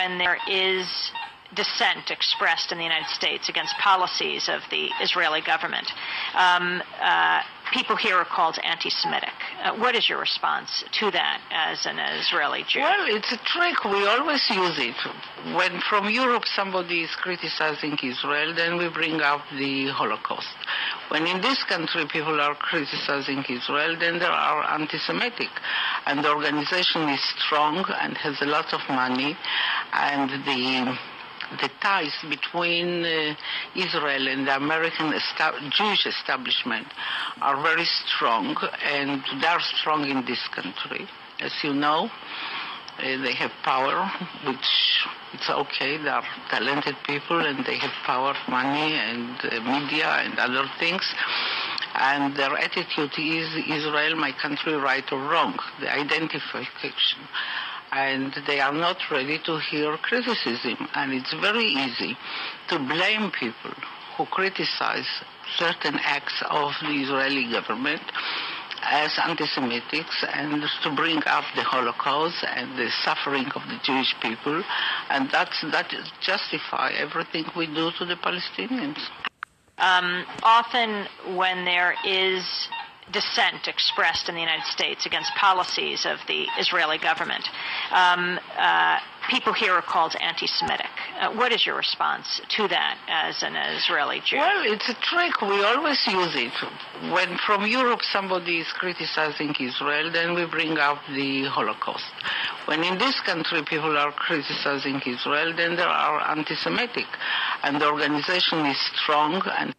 when there is dissent expressed in the United States against policies of the Israeli government. Um, uh, people here are called anti Semitic. Uh, what is your response to that as an Israeli Jew? Well, it's a trick. We always use it. When from Europe somebody is criticizing Israel, then we bring up the Holocaust. When in this country people are criticizing Israel, then they are anti Semitic. And the organization is strong and has a lot of money, and the the ties between uh, Israel and the American esta- Jewish establishment are very strong, and they are strong in this country. As you know, uh, they have power, which it's okay. They are talented people, and they have power, money, and uh, media, and other things. And their attitude is Israel, my country, right or wrong, the identification and they are not ready to hear criticism. And it's very easy to blame people who criticize certain acts of the Israeli government as anti-Semitics and to bring up the Holocaust and the suffering of the Jewish people, and that's that justify everything we do to the Palestinians. Um, often, when there is dissent expressed in the United States against policies of the Israeli government. Um, uh, people here are called anti Semitic. Uh, what is your response to that as an Israeli Jew? Well, it's a trick. We always use it. When from Europe somebody is criticizing Israel, then we bring up the Holocaust. When in this country people are criticizing Israel, then they are anti Semitic. And the organization is strong and